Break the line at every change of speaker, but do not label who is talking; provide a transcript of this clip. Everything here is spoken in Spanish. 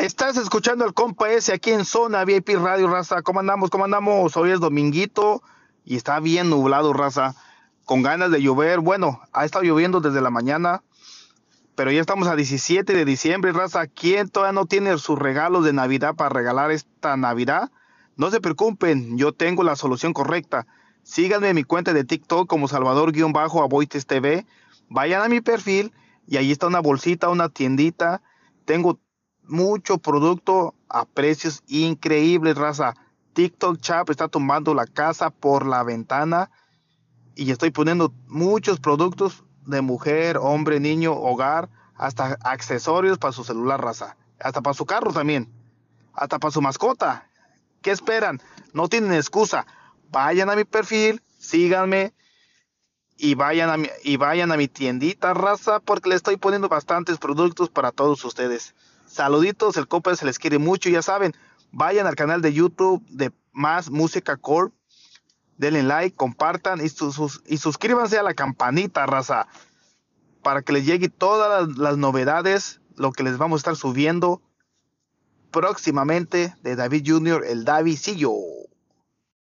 Estás escuchando el compa ese aquí en Zona VIP Radio, raza. ¿Cómo andamos? ¿Cómo andamos? Hoy es dominguito y está bien nublado, raza. Con ganas de llover. Bueno, ha estado lloviendo desde la mañana. Pero ya estamos a 17 de diciembre, raza. ¿Quién todavía no tiene sus regalos de Navidad para regalar esta Navidad? No se preocupen, yo tengo la solución correcta. Síganme en mi cuenta de TikTok como Salvador-Aboites TV. Vayan a mi perfil y ahí está una bolsita, una tiendita. Tengo mucho producto a precios increíbles, raza. TikTok Chap está tomando la casa por la ventana y estoy poniendo muchos productos de mujer, hombre, niño, hogar, hasta accesorios para su celular, raza. Hasta para su carro también. Hasta para su mascota. ¿Qué esperan? No tienen excusa. Vayan a mi perfil, síganme y vayan a mi, y vayan a mi tiendita, raza, porque le estoy poniendo bastantes productos para todos ustedes. Saluditos, el copa se les quiere mucho, ya saben. Vayan al canal de YouTube de Más Música Corp. Denle like, compartan y, suscríbanse a la campanita, raza. Para que les llegue todas las, las novedades, lo que les vamos a estar subiendo próximamente de David Jr., el Davidcillo.